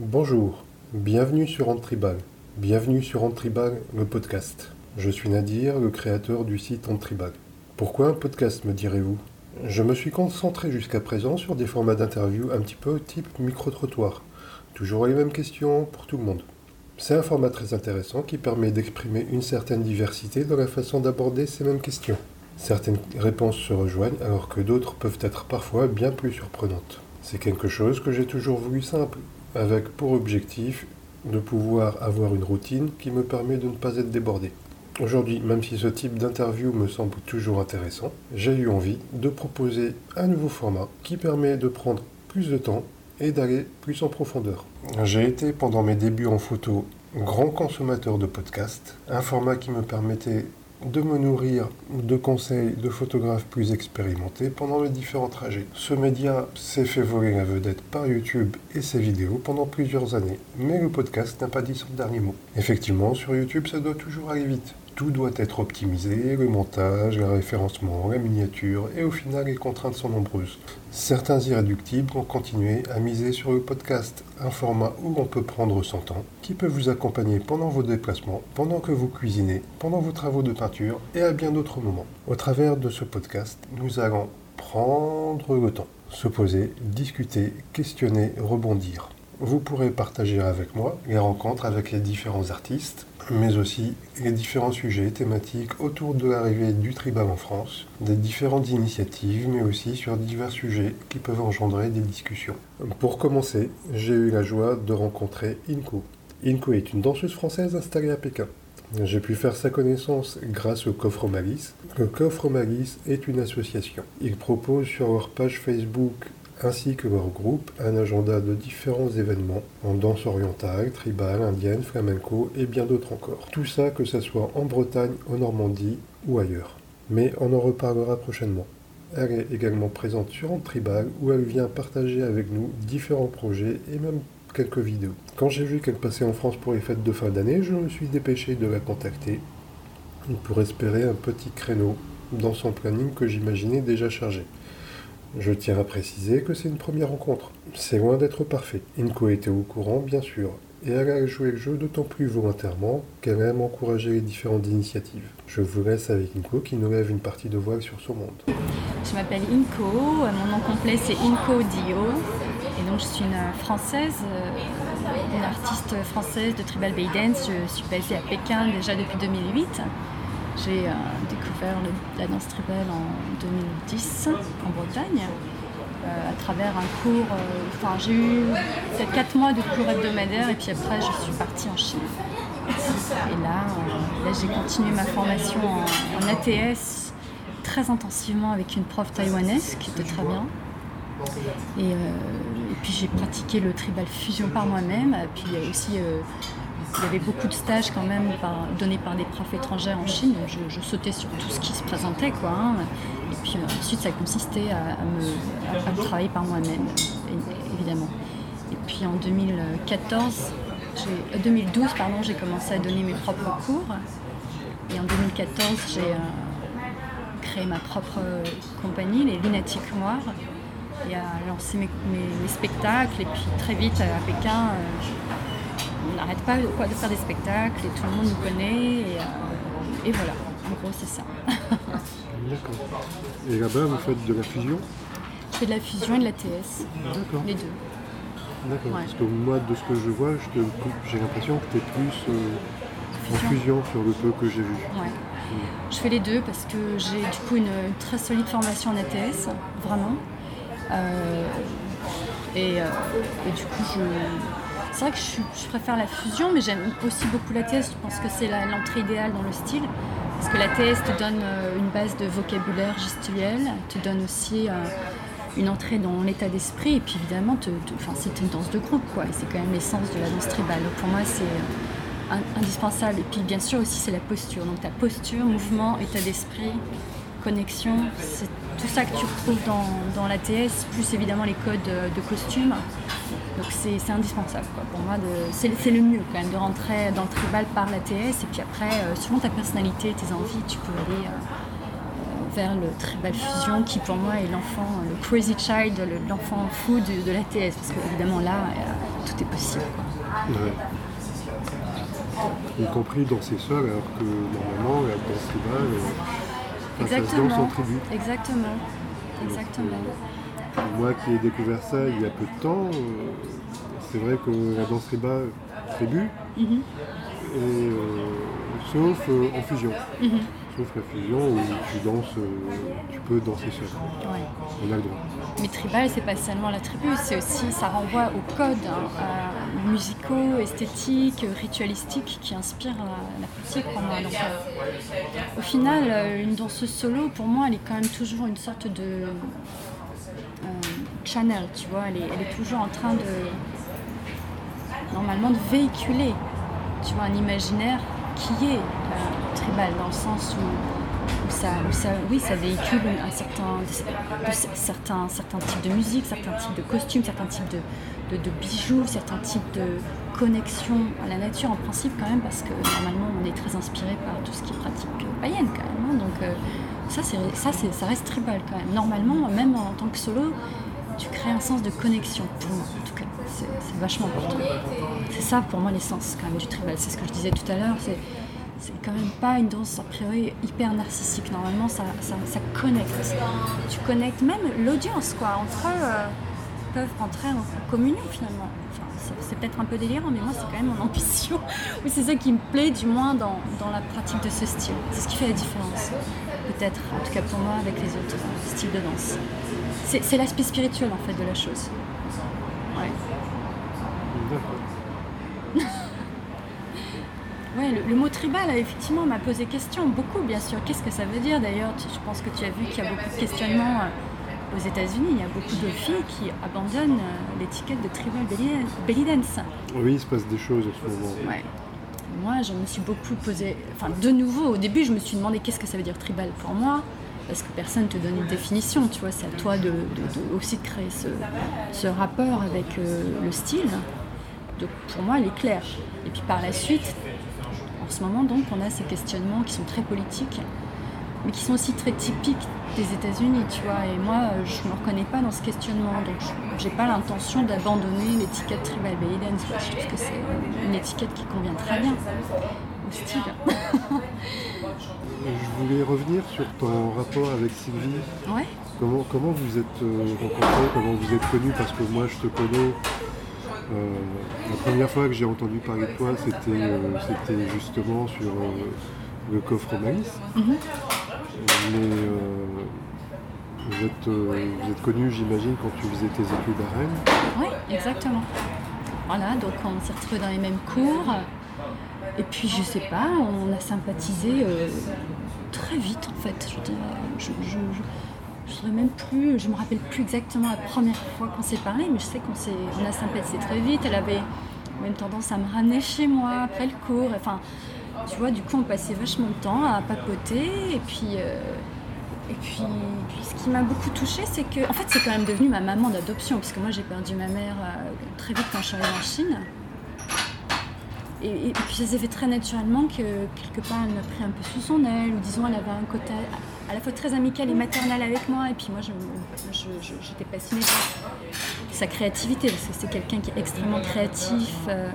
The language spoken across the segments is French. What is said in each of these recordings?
Bonjour, bienvenue sur Antribal. Bienvenue sur Antribal, le podcast. Je suis Nadir, le créateur du site Antribal. Pourquoi un podcast, me direz-vous? Je me suis concentré jusqu'à présent sur des formats d'interview un petit peu type micro-trottoir. Toujours les mêmes questions pour tout le monde. C'est un format très intéressant qui permet d'exprimer une certaine diversité dans la façon d'aborder ces mêmes questions. Certaines réponses se rejoignent alors que d'autres peuvent être parfois bien plus surprenantes. C'est quelque chose que j'ai toujours voulu simple, avec pour objectif de pouvoir avoir une routine qui me permet de ne pas être débordé. Aujourd'hui, même si ce type d'interview me semble toujours intéressant, j'ai eu envie de proposer un nouveau format qui permet de prendre plus de temps et d'aller plus en profondeur. J'ai été pendant mes débuts en photo grand consommateur de podcasts, un format qui me permettait de me nourrir de conseils de photographes plus expérimentés pendant mes différents trajets. Ce média s'est fait voler la vedette par YouTube et ses vidéos pendant plusieurs années, mais le podcast n'a pas dit son dernier mot. Effectivement, sur YouTube, ça doit toujours aller vite. Tout doit être optimisé, le montage, le référencement, la miniature, et au final les contraintes sont nombreuses. Certains irréductibles ont continué à miser sur le podcast, un format où on peut prendre son temps, qui peut vous accompagner pendant vos déplacements, pendant que vous cuisinez, pendant vos travaux de peinture et à bien d'autres moments. Au travers de ce podcast, nous allons prendre le temps, se poser, discuter, questionner, rebondir. Vous pourrez partager avec moi les rencontres avec les différents artistes, mais aussi les différents sujets thématiques autour de l'arrivée du tribal en France, des différentes initiatives, mais aussi sur divers sujets qui peuvent engendrer des discussions. Pour commencer, j'ai eu la joie de rencontrer Inko. Inko est une danseuse française installée à Pékin. J'ai pu faire sa connaissance grâce au Coffre Malice. Le Coffre Malice est une association. Ils proposent sur leur page Facebook ainsi que leur groupe un agenda de différents événements en danse orientale, tribale, indienne, flamenco et bien d'autres encore. Tout ça que ce soit en Bretagne, en Normandie ou ailleurs. Mais on en reparlera prochainement. Elle est également présente sur Tribal où elle vient partager avec nous différents projets et même quelques vidéos. Quand j'ai vu qu'elle passait en France pour les fêtes de fin d'année, je me suis dépêché de la contacter pour espérer un petit créneau dans son planning que j'imaginais déjà chargé. Je tiens à préciser que c'est une première rencontre. C'est loin d'être parfait. Inko était au courant, bien sûr, et elle a joué le jeu d'autant plus volontairement qu'elle aime encourager les différentes initiatives. Je vous laisse avec Inko qui nous lève une partie de voile sur son monde. Je m'appelle Inko, mon nom complet c'est Inko Dio, et donc je suis une française, euh, une artiste française de tribal bay dance. Je suis basée à Pékin déjà depuis 2008. J'ai euh, découvert la danse tribale en 2010 en Bretagne. Euh, à travers un cours, euh, enfin j'ai eu peut-être 4 mois de cours hebdomadaires et puis après je suis partie en Chine. Et là, j'ai continué ma formation en, ATS très intensivement avec une prof taïwanaise qui était très bien. Et, puis j'ai pratiqué le tribal fusion par moi-même. Puis aussi il y avait beaucoup de stages quand même donnés par des profs étrangères en Chine, donc je, sautais sur tout ce qui se présentait. Quoi, hein. Et puis euh, ensuite, ça consistait à, me, travailler par moi-même, évidemment. Et puis en 2014, 2012, euh, pardon, j'ai commencé à donner mes propres cours. Et en 2014, j'ai euh, créé ma propre compagnie, les Lunatiques Noirs, et à lancer mes, spectacles. Et puis très vite, à Pékin, on n'arrête pas quoi, de faire des spectacles et tout le monde nous connaît. Et, euh, voilà, en gros, c'est ça. D'accord. Et là-bas, vous faites de la fusion? Je fais de la fusion et de la TS. D'accord. Les deux. D'accord. Parce que moi, de ce que je vois, j'ai l'impression que tu es plus euh, en fusion sur le peu que j'ai vu. Ouais. Je fais les deux parce que j'ai du coup une, très solide formation en ATS, vraiment. Euh, et, et, du coup, je, c'est vrai que je, préfère la fusion, mais j'aime aussi beaucoup la TS. Je pense que c'est l'entrée idéale dans le style. Parce que la TS te donne euh, une base de vocabulaire gestuel, te donne aussi euh, une entrée dans l'état d'esprit, et puis évidemment, c'est une danse de groupe, quoi. c'est quand même l'essence de la danse tribale. Pour moi, c'est euh, indispensable. Et puis bien sûr aussi, c'est la posture. Donc ta posture, mouvement, état d'esprit, connexion, c'est tout ça que tu retrouves dans, dans l'ATS, plus évidemment les codes de costume. Donc c'est indispensable pour moi. C'est le mieux quand même de rentrer dans le tribal par l'ATS et puis après, euh, selon ta personnalité, tes envies, tu peux aller euh, vers le tribal fusion qui pour moi est l'enfant, le crazy child, l'enfant fou de, la TS. Parce qu'évidemment là, tout est possible. Y compris dans ses sols, alors que normalement la danse tribale, Exactement. Ça se danse en tribu. Exactement. Exactement. moi qui ai découvert ça il y a peu de temps, euh, c'est vrai que la danse tribale, tribu, mhm. et, sauf en fusion. Mhm la fusion où tu danses, euh, tu peux danser seul. On a le droit. Mais tribal, c'est pas seulement la tribu, c'est aussi, ça renvoie aux codes hein, musicaux, esthétiques, ritualistiques qui inspirent la, pratique pour moi. Euh, au final, euh, une danseuse solo, pour moi, elle est quand même toujours une sorte de channel, tu vois. Elle est, elle est toujours en train de, normalement, de véhiculer, tu vois, un imaginaire qui est tribal dans le sens où, ça, oui, ça véhicule un certain, certains, certains types de musique, certains types de costumes, certains types de, de, bijoux, certains types de connexion à la nature en principe quand même parce que normalement on est très inspiré par tout ce qui est pratique païenne quand même. Hein. donc euh, ça, ça, ça reste tribal quand même. Normalement, même en tant que solo, tu crées un sens de connexion pour moi en tout cas. C'est vachement important. C'est ça pour moi l'essence quand même du tribal. C'est ce que je disais tout à l'heure. C'est quand même pas une danse a priori hyper narcissique. Normalement, ça, ça, connecte. Tu connectes même l'audience, quoi. Entre eux, euh, peuvent rentrer en communion finalement. c'est peut-être un peu délirant, mais moi, c'est quand même mon ambition. Ou c'est ça qui me plaît, du moins, dans, dans, la pratique de ce style. C'est ce qui fait la différence. Peut-être, en tout cas pour moi, avec les autres styles de danse. C'est l'aspect spirituel, en fait, de la chose. Ouais. Le, mot tribal, effectivement, m'a posé question, beaucoup bien sûr. Qu'est-ce que ça veut dire d'ailleurs? Je pense que tu as vu qu'il y a beaucoup de questionnements euh, aux États-Unis. Il y a beaucoup de filles qui abandonnent euh, l'étiquette de tribal belly dance. Oui, il se passe des choses en ce moment. Moi, je me suis beaucoup posé. Enfin, de nouveau, au début, je me suis demandé qu'est-ce que ça veut dire tribal pour moi? Parce que personne ne te donne une définition, tu vois, c'est à toi de, aussi de créer ce, rapport avec euh, le style. Donc pour moi, elle est claire. Et puis par la suite, en ce moment, donc, on a ces questionnements qui sont très politiques, mais qui sont aussi très typiques des États-Unis, tu vois. Et moi, je ne me reconnais pas dans ce questionnement, donc je n'ai pas l'intention d'abandonner l'étiquette Tribal Baden. Je trouve que c'est une étiquette qui convient très bien au style. je voulais revenir sur ton rapport avec Sylvie. Ouais. Comment, comment vous êtes euh, rencontrés, comment vous êtes connus? Parce que moi, je te connais la première fois que j'ai entendu parler de toi, c'était euh, justement sur euh, le coffre maïs. Mhm. Mais vous êtes, connu, j'imagine, quand tu faisais tes études à Rennes. Oui, exactement. Voilà, donc on s'est retrouvés dans les mêmes cours. Et puis, je sais pas, on a sympathisé très vite, en fait. Je, je, je ne même plus, je me rappelle plus exactement la première fois qu'on s'est parlé, mais je sais qu'on s'est, on a sympathisé très vite. Elle avait même tendance à me ramener chez moi après le cours. Enfin, tu vois, du coup, on passait vachement de temps à papoter. Et puis, euh, et puis, ce qui m'a beaucoup touchée, c'est que, en fait, c'est quand même devenu ma maman d'adoption, puisque moi, j'ai perdu ma mère euh, très vite quand je suis arrivée en Chine. Et, puis ça s'est fait très naturellement que quelque part elle m'a pris un peu sous son aile, ou disons elle avait un côté à la fois très amical et maternel avec moi. Et puis moi, j'étais passionnée par sa créativité, parce que c'est quelqu'un qui est extrêmement créatif. Euh,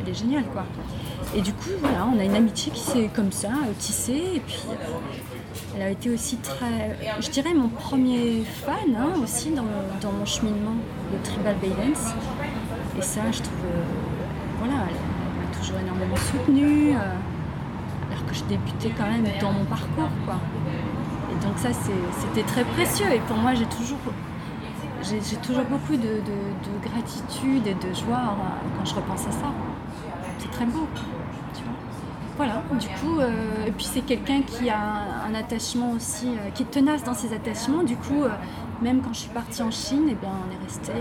elle est géniale, quoi. Et du coup, voilà, on a une amitié qui s'est comme ça euh, tissée. Et puis, euh, elle a été aussi très, je dirais, mon premier fan hein, aussi dans, mon cheminement de Tribal Balance. Et ça, je trouve, voilà, elle m'a toujours énormément soutenue alors que je débutais quand même dans mon parcours. Quoi donc ça, c'était très précieux. Et pour moi, j'ai toujours, j'ai toujours beaucoup de, gratitude et de joie quand je repense à ça. C'est très beau. Voilà, du coup, euh, et puis c'est quelqu'un qui a un, attachement aussi, euh, qui est tenace dans ses attachements. Du coup, euh, même quand je suis partie en Chine, eh bien, on est resté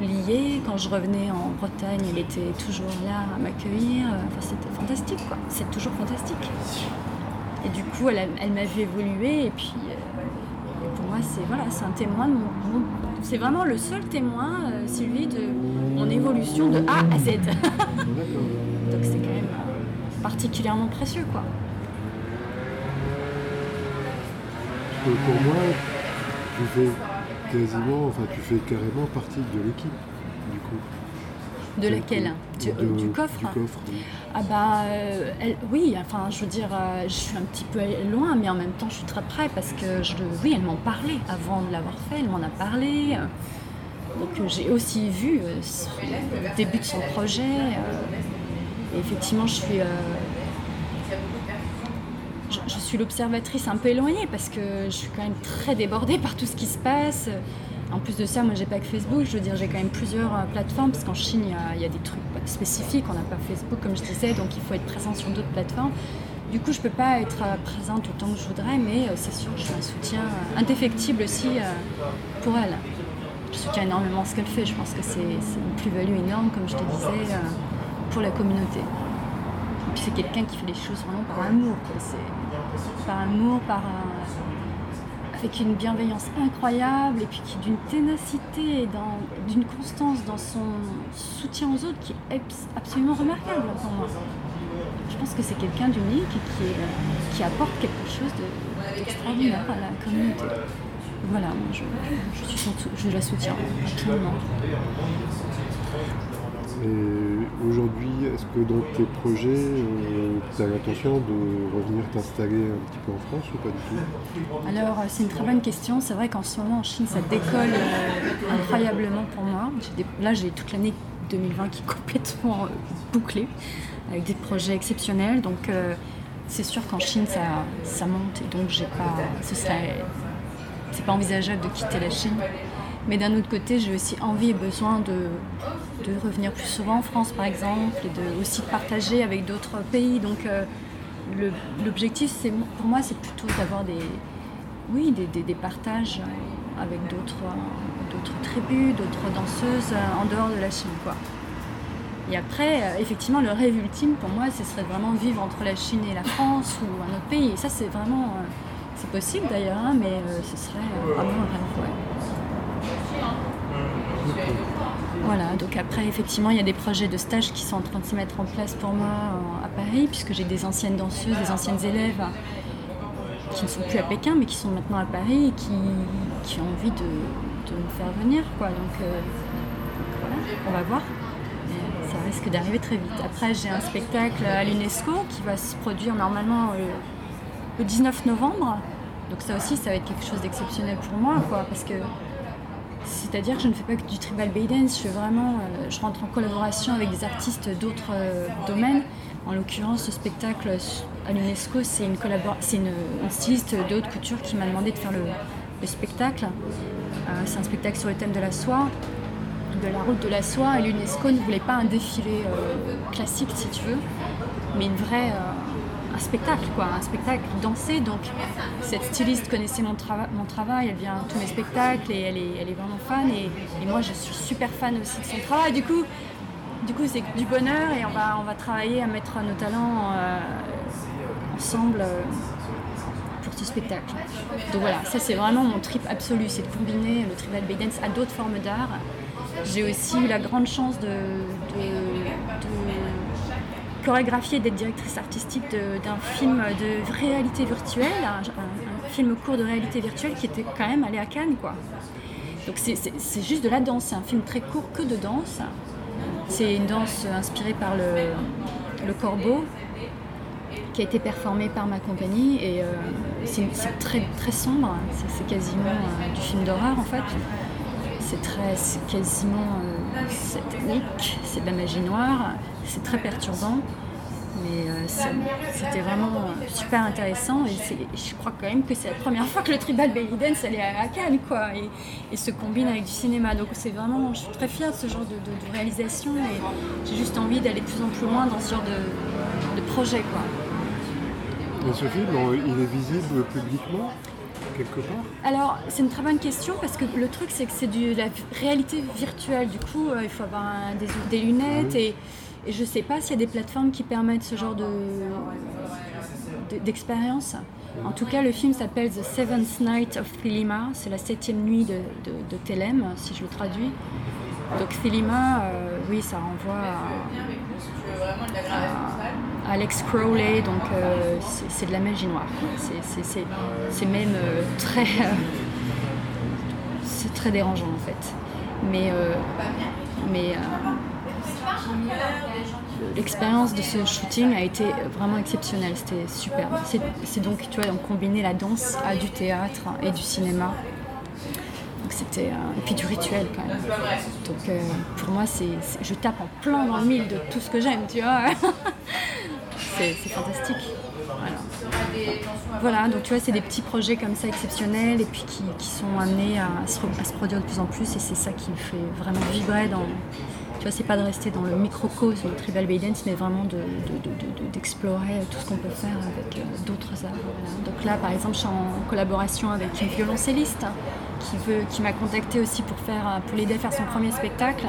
liés. Quand je revenais en Bretagne, il était toujours là à m'accueillir. Enfin, c'était fantastique, quoi. C'est toujours fantastique. Et du coup, elle, m'a vu évoluer. Et puis, euh, pour moi, c'est voilà, un témoin de mon. c'est vraiment le seul témoin, euh, Sylvie, de mon évolution de A à Z. Donc c'est quand même particulièrement précieux, quoi. pour moi, tu fais quasiment, enfin tu fais carrément partie de l'équipe, du coup. De laquelle du, coffre Ah bah euh, oui, enfin je veux dire, euh, je suis un petit peu loin, mais en même temps je suis très près parce que je, oui, elle m'en parlait avant de l'avoir fait, elle m'en a parlé. Donc j'ai aussi vu le début de son projet. et effectivement, je suis je, suis l'observatrice un peu éloignée parce que je suis quand même très débordée par tout ce qui se passe. En plus de ça, moi j'ai pas que Facebook, je veux dire j'ai quand même plusieurs euh, plateformes parce qu'en Chine il y, a, des trucs spécifiques, on n'a pas Facebook comme je disais, donc il faut être présent sur d'autres plateformes. Du coup je peux pas être euh, présente autant que je voudrais, mais euh, c'est sûr je suis un soutien indéfectible aussi pour elle. Je soutiens énormément ce qu'elle fait, je pense que c'est une plus-value énorme, comme je te disais, pour la communauté. Et puis c'est quelqu'un qui fait les choses vraiment par amour. Par amour, par avec une bienveillance incroyable et puis qui d'une ténacité, d'une constance dans son soutien aux autres qui est absolument remarquable pour moi. Je pense que c'est quelqu'un d'unique et qui, apporte quelque chose d'extraordinaire à la communauté. Voilà, je, je, je la soutiens absolument. Et aujourd'hui, est-ce que dans tes projets, euh, tu as l'intention de revenir t'installer un petit peu en France ou pas du tout? Alors, euh, c'est une très bonne question. C'est vrai qu'en ce moment, en Chine, ça décolle euh, incroyablement pour moi. Là, j'ai toute l'année 2020 qui est complètement bouclée, avec des projets exceptionnels. Donc, c'est sûr qu'en Chine, ça, ça monte. Et donc, j'ai pas, ce serait, c'est pas envisageable de quitter la Chine. Mais d'un autre côté, j'ai aussi envie et besoin de, de, revenir plus souvent en France, par exemple, et de aussi partager avec d'autres pays. Donc, euh, l'objectif, pour moi, c'est plutôt d'avoir des, oui, des, des, partages avec d'autres tribus, d'autres danseuses euh, en dehors de la Chine. Quoi. Et après, euh, effectivement, le rêve ultime pour moi, ce serait vraiment vivre entre la Chine et la France ou un autre pays. Et ça, c'est vraiment. c'est possible d'ailleurs, hein, mais ce serait vraiment un rêve. Voilà, donc après, effectivement, il y a des projets de stage qui sont en train de se mettre en place pour moi à Paris, puisque j'ai des anciennes danseuses, des anciennes élèves qui ne sont plus à Pékin, mais qui sont maintenant à Paris et qui, ont envie de, me faire venir. Quoi. Donc, euh, voilà, on va voir. ça risque d'arriver très vite. Après, j'ai un spectacle à l'UNESCO qui va se produire normalement euh, le 19 novembre. Donc ça aussi, ça va être quelque chose d'exceptionnel pour moi, quoi, parce que c'est-à-dire que je ne fais pas que du tribal bay dance, je, vraiment, euh, je rentre en collaboration avec des artistes d'autres euh, domaines. En l'occurrence, ce spectacle à l'UNESCO, c'est une, une, styliste de haute couture qui m'a demandé de faire le, spectacle. Euh, c'est un spectacle sur le thème de la soie, de la route de la soie, l'UNESCO ne voulait pas un défilé classique, si tu veux, mais une vraie un spectacle, quoi, un spectacle dansé. Donc cette styliste connaissait mon, mon travail, elle vient à tous mes spectacles et elle est, elle est vraiment fan. Et, moi, je suis super fan aussi de son travail. Du coup, du coup, c'est du bonheur et on va, on va travailler à mettre nos talents euh, ensemble euh, pour ce spectacle. Donc voilà, ça c'est vraiment mon trip absolu, c'est de combiner le tribal bay dance à d'autres formes d'art. J'ai aussi eu la grande chance de chorégraphier d'être directrice artistique d'un film de réalité virtuelle, un, film court de réalité virtuelle qui était quand même allé à Cannes. Quoi. Donc c'est juste de la danse, c'est un film très court que de danse. C'est une danse inspirée par le, le, corbeau qui a été performée par ma compagnie et euh, c'est très, très sombre, c'est quasiment euh, du film d'horreur en fait. C'est très, quasiment euh, satanique, c'est de la magie noire, c'est très perturbant. Mais euh, c'était vraiment super intéressant et je crois quand même que c'est la première fois que le tribal belly dance allait à Cannes quoi, et, se combine avec du cinéma. Donc c'est vraiment, je suis très fière de ce genre de, réalisation et j'ai juste envie d'aller de plus en plus loin dans ce genre de, projet. Quoi. Ce film, il est visible publiquement? Quelque part Alors, c'est une très bonne question parce que le truc, c'est que c'est de la réalité virtuelle. Du coup, euh, il faut avoir des, des, lunettes et et je ne sais pas s'il y a des plateformes qui permettent ce genre de, d'expérience. En tout cas, le film s'appelle The Seventh Night of Thelema. C'est la septième nuit de, de, si je le traduis. Donc Thelima, oui, ça renvoie à, Alex Crowley, donc c'est de la magie noire. C'est même très, c'est très dérangeant en fait. Mais, mais l'expérience de ce shooting a été vraiment exceptionnelle, c'était super. C'est donc, tu vois, on combinait la danse à du théâtre et du cinéma. Donc c'était, euh, et puis du rituel quand même. Donc euh, pour moi, c'est, je tape en plein dans le mille de tout ce que j'aime, tu vois. c'est, fantastique. Voilà. donc tu vois, c'est des petits projets comme ça exceptionnels et puis qui, sont amenés à se, produire de plus en plus et c'est ça qui me fait vraiment vibrer dans, tu vois, c'est pas de rester dans le microcosme tribal bay mais vraiment d'explorer tout ce qu'on peut faire avec euh, d'autres arts. Donc là, par exemple, je suis en collaboration avec une violoncelliste qui, m'a contacté aussi pour, faire, pour l'aider à faire son premier spectacle.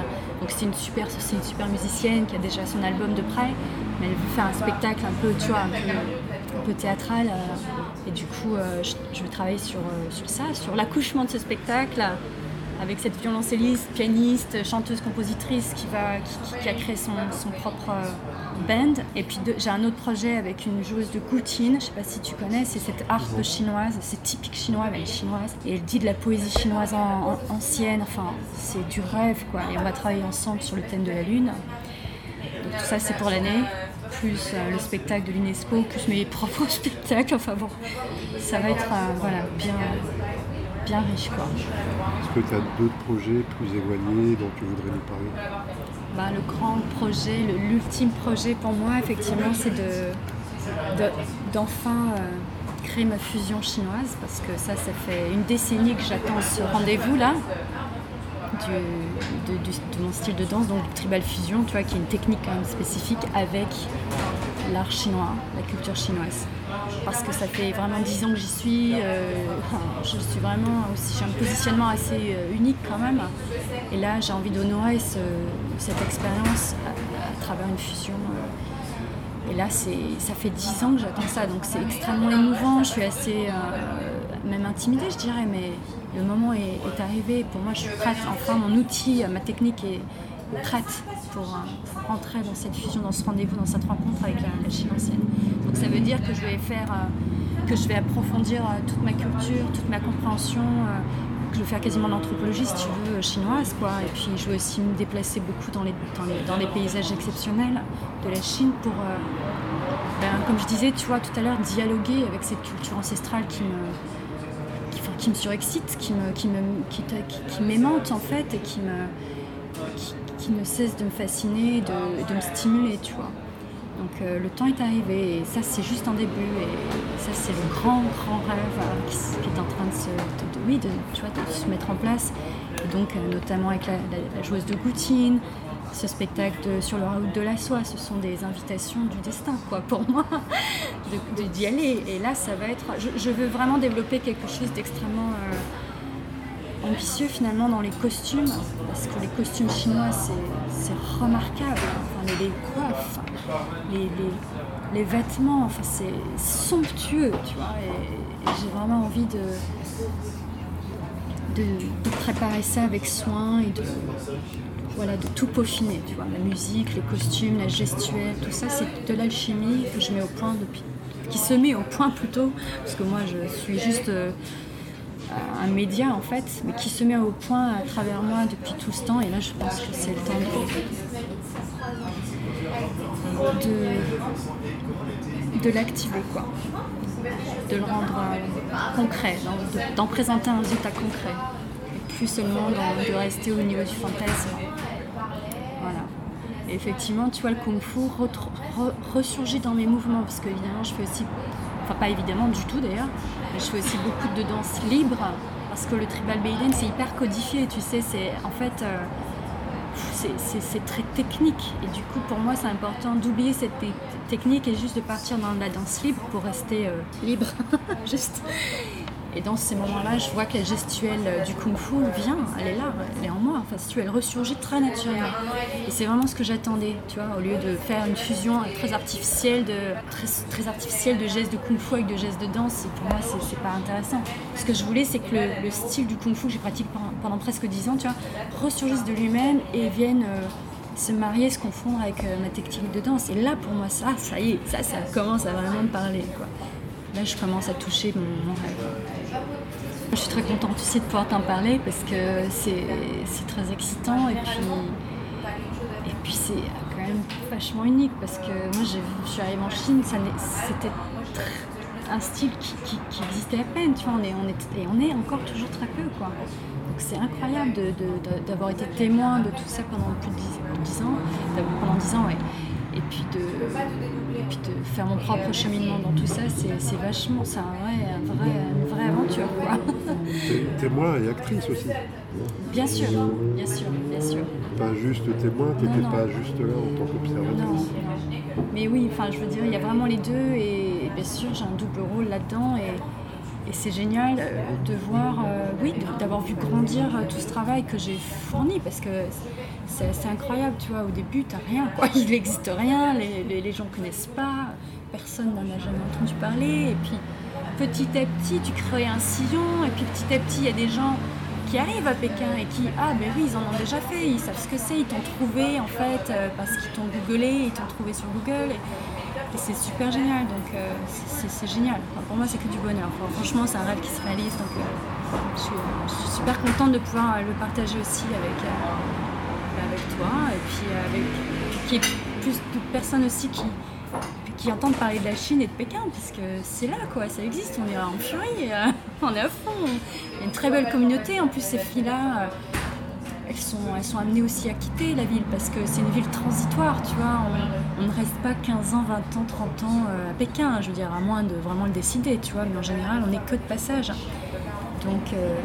C'est une super, musicienne qui a déjà son album de près, mais elle veut faire un spectacle un peu, tu un peu, théâtral. Euh, et du coup, euh, je, je, vais sur ça, sur l'accouchement de ce spectacle avec cette violoncelliste, pianiste, chanteuse, compositrice qui, a créé son, propre euh, band. Et puis j'ai un autre projet avec une joueuse de goutine, je sais pas si tu connais, c'est cette harpe chinoise, c'est typique chinois, elle est chinoise. Et elle dit de la poésie chinoise ancienne, enfin c'est du rêve quoi. Et on va travailler ensemble sur le thème de la lune. Donc tout ça c'est pour l'année plus euh, le spectacle de l'UNESCO, plus mes propres spectacles. Enfin bon, ça va être euh, voilà, bien, bien riche. Quoi. Est-ce que tu as d'autres projets plus éloignés dont tu voudrais nous parler? Bah, Le grand projet, l'ultime projet pour moi, effectivement, c'est de, d'enfin euh, créer ma fusion chinoise parce que ça, ça fait une décennie que j'attends ce rendez-vous là. Du, de, mon style de danse, donc tribal fusion, tu vois, qui est une technique quand même spécifique avec l'art chinois, la culture chinoise parce que ça fait vraiment dix ans que j'y suis. Euh, je suis vraiment aussi, j'ai un positionnement assez euh, unique quand même. Et là, j'ai envie d'honorer cette expérience à, travers une fusion. Euh. Et là, ça fait dix ans que j'attends ça, donc c'est extrêmement émouvant. Je suis assez, même intimidée, je dirais, mais le moment est, arrivé. Pour moi, je suis prête. Enfin, mon outil, ma technique est, prête pour, rentrer dans cette fusion, dans ce rendez-vous, dans cette rencontre avec la, la Chine ancienne. Donc ça veut dire que je vais faire, euh, que je vais approfondir euh, toute ma culture, toute ma compréhension, euh, je vais faire quasiment l'anthropologie, si tu veux, chinoise, quoi. Et puis je vais aussi me déplacer beaucoup dans les, dans les, paysages exceptionnels de la Chine pour, ben, comme je disais, tu vois, tout à l'heure, dialoguer avec cette culture ancestrale qui me, qui, me surexcite, qui me, qui me, qui, qui, m'aimante en fait et qui me, ne cesse de me fasciner, de, de me stimuler, tu vois. Donc euh, le temps est arrivé et ça c'est juste un début et ça c'est le grand grand rêve euh, qui, est en train de se, de, se mettre en place. Et donc euh, notamment avec la, joueuse de Goutine, ce spectacle sur le route de la soie, ce sont des invitations du destin quoi pour moi d'y aller. Et là ça va être, je, veux vraiment développer quelque chose d'extrêmement ambitieux finalement dans les costumes, parce que les costumes chinois c'est remarquable, enfin, les, coiffes, les, les, vêtements, enfin, c'est somptueux, tu vois, et, j'ai vraiment envie de, de, préparer ça avec soin et de, voilà, de tout peaufiner, tu vois, la musique, les costumes, la gestuelle, tout ça c'est de l'alchimie que je mets au point depuis, qui se met au point plutôt, parce que moi je suis juste... Euh, un média en fait, mais qui se met au point à travers moi depuis tout ce temps. Et là, je pense que c'est le temps de, de, l'activer, quoi. De le rendre euh, concret, d'en présenter un résultat concret. Et plus seulement de rester au niveau du fantasme. Voilà. Et effectivement, tu vois, le kung fu ressurgit dans mes mouvements, parce que évidemment, je fais aussi enfin pas évidemment du tout d'ailleurs, je fais aussi beaucoup de danse libre parce que le tribal Baiden c'est hyper codifié, tu sais, c'est en fait euh, c'est très technique et du coup pour moi c'est important d'oublier cette technique et juste de partir dans la danse libre pour rester euh, libre, juste. Et dans ces moments-là, je vois que la gestuelle du kung fu vient, elle est là, elle est en moi. Enfin, tu veux, elle ressurgit très naturellement. Et c'est vraiment ce que j'attendais, tu vois, au lieu de faire une fusion très artificielle de, gestes de kung fu avec de gestes de danse. Et pour moi, c'est pas intéressant. Ce que je voulais, c'est que le, style du kung fu que j'ai pratiqué pendant, presque 10 ans, tu vois, ressurgisse de lui-même et vienne. Euh, se marier, se confondre avec euh, ma technique de danse. Et là, pour moi, ça, ça y est, ça, ça commence à vraiment me parler. Là, je commence à toucher mon, rêve. Je suis très contente aussi de pouvoir t'en parler parce que c'est très excitant et puis, et puis c'est quand même vachement unique parce que moi, je suis arrivée en Chine, c'était un style qui, existait à peine, tu vois, on est, on est, et on est encore toujours très peu, quoi. Donc c'est incroyable d'avoir été témoin de tout ça pendant plus de 10, ans, pendant 10 ans, ouais. Et puis, de, et puis de faire mon propre cheminement dans tout ça, c'est vachement, c'est un vrai, un vrai, quoi. Témoin et actrice aussi. Bien sûr, bien sûr, bien sûr. Pas juste témoin, tu n'étais pas juste là en tant qu'observatrice. Mais oui, enfin, je veux dire, il y a vraiment les deux, et bien sûr, j'ai un double rôle là-dedans, et et c'est génial euh, de voir, euh, oui, d'avoir vu grandir euh, tout ce travail que j'ai fourni parce que c'est incroyable, tu vois. Au début, tu rien, quoi. Il n'existe rien, les, les, gens ne connaissent pas, personne n'en a jamais entendu parler. Et puis, petit à petit, tu crées un sillon, et puis petit à petit, il y a des gens qui arrivent à Pékin et qui, ah ben oui, ils en ont déjà fait, ils savent ce que c'est, ils t'ont trouvé en fait parce qu'ils t'ont googlé, ils t'ont trouvé sur Google. Et, c'est super génial, donc euh, c'est génial. pour moi, c'est que du bonheur. franchement, c'est un rêve qui se réalise, donc euh, je, suis, super contente de pouvoir euh, le partager aussi avec et puis avec y ait plus de personnes aussi qui, qui entendent parler de la Chine et de Pékin, puisque c'est là, quoi, ça existe, on est en furie, on est à fond. Il y a une très belle communauté, en plus, ces filles-là elles sont, elles sont amenées aussi à quitter la ville parce que c'est une ville transitoire, tu vois. On, ne reste pas 15 ans, 20 ans, 30 ans euh, à Pékin, je veux dire, à moins de vraiment le décider, tu vois. Mais en général, on n'est que de passage. Donc, euh,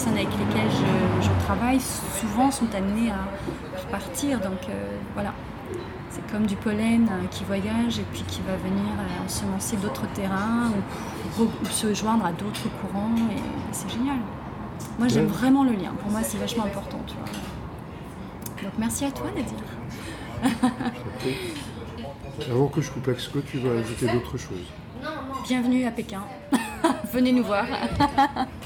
personnes avec lesquelles je, travaille souvent sont amenées à repartir. Donc, euh, voilà. C'est comme du pollen qui voyage et puis qui va venir ensemencer d'autres terrains ou, se joindre à d'autres courants. Et c'est génial. Moi, j'aime vraiment le lien. Pour moi, c'est vachement important. Tu vois. Donc, merci à toi, Nadir. Avant que je coupe, que tu veux ajouter d'autres choses Bienvenue à Pékin. Venez nous voir.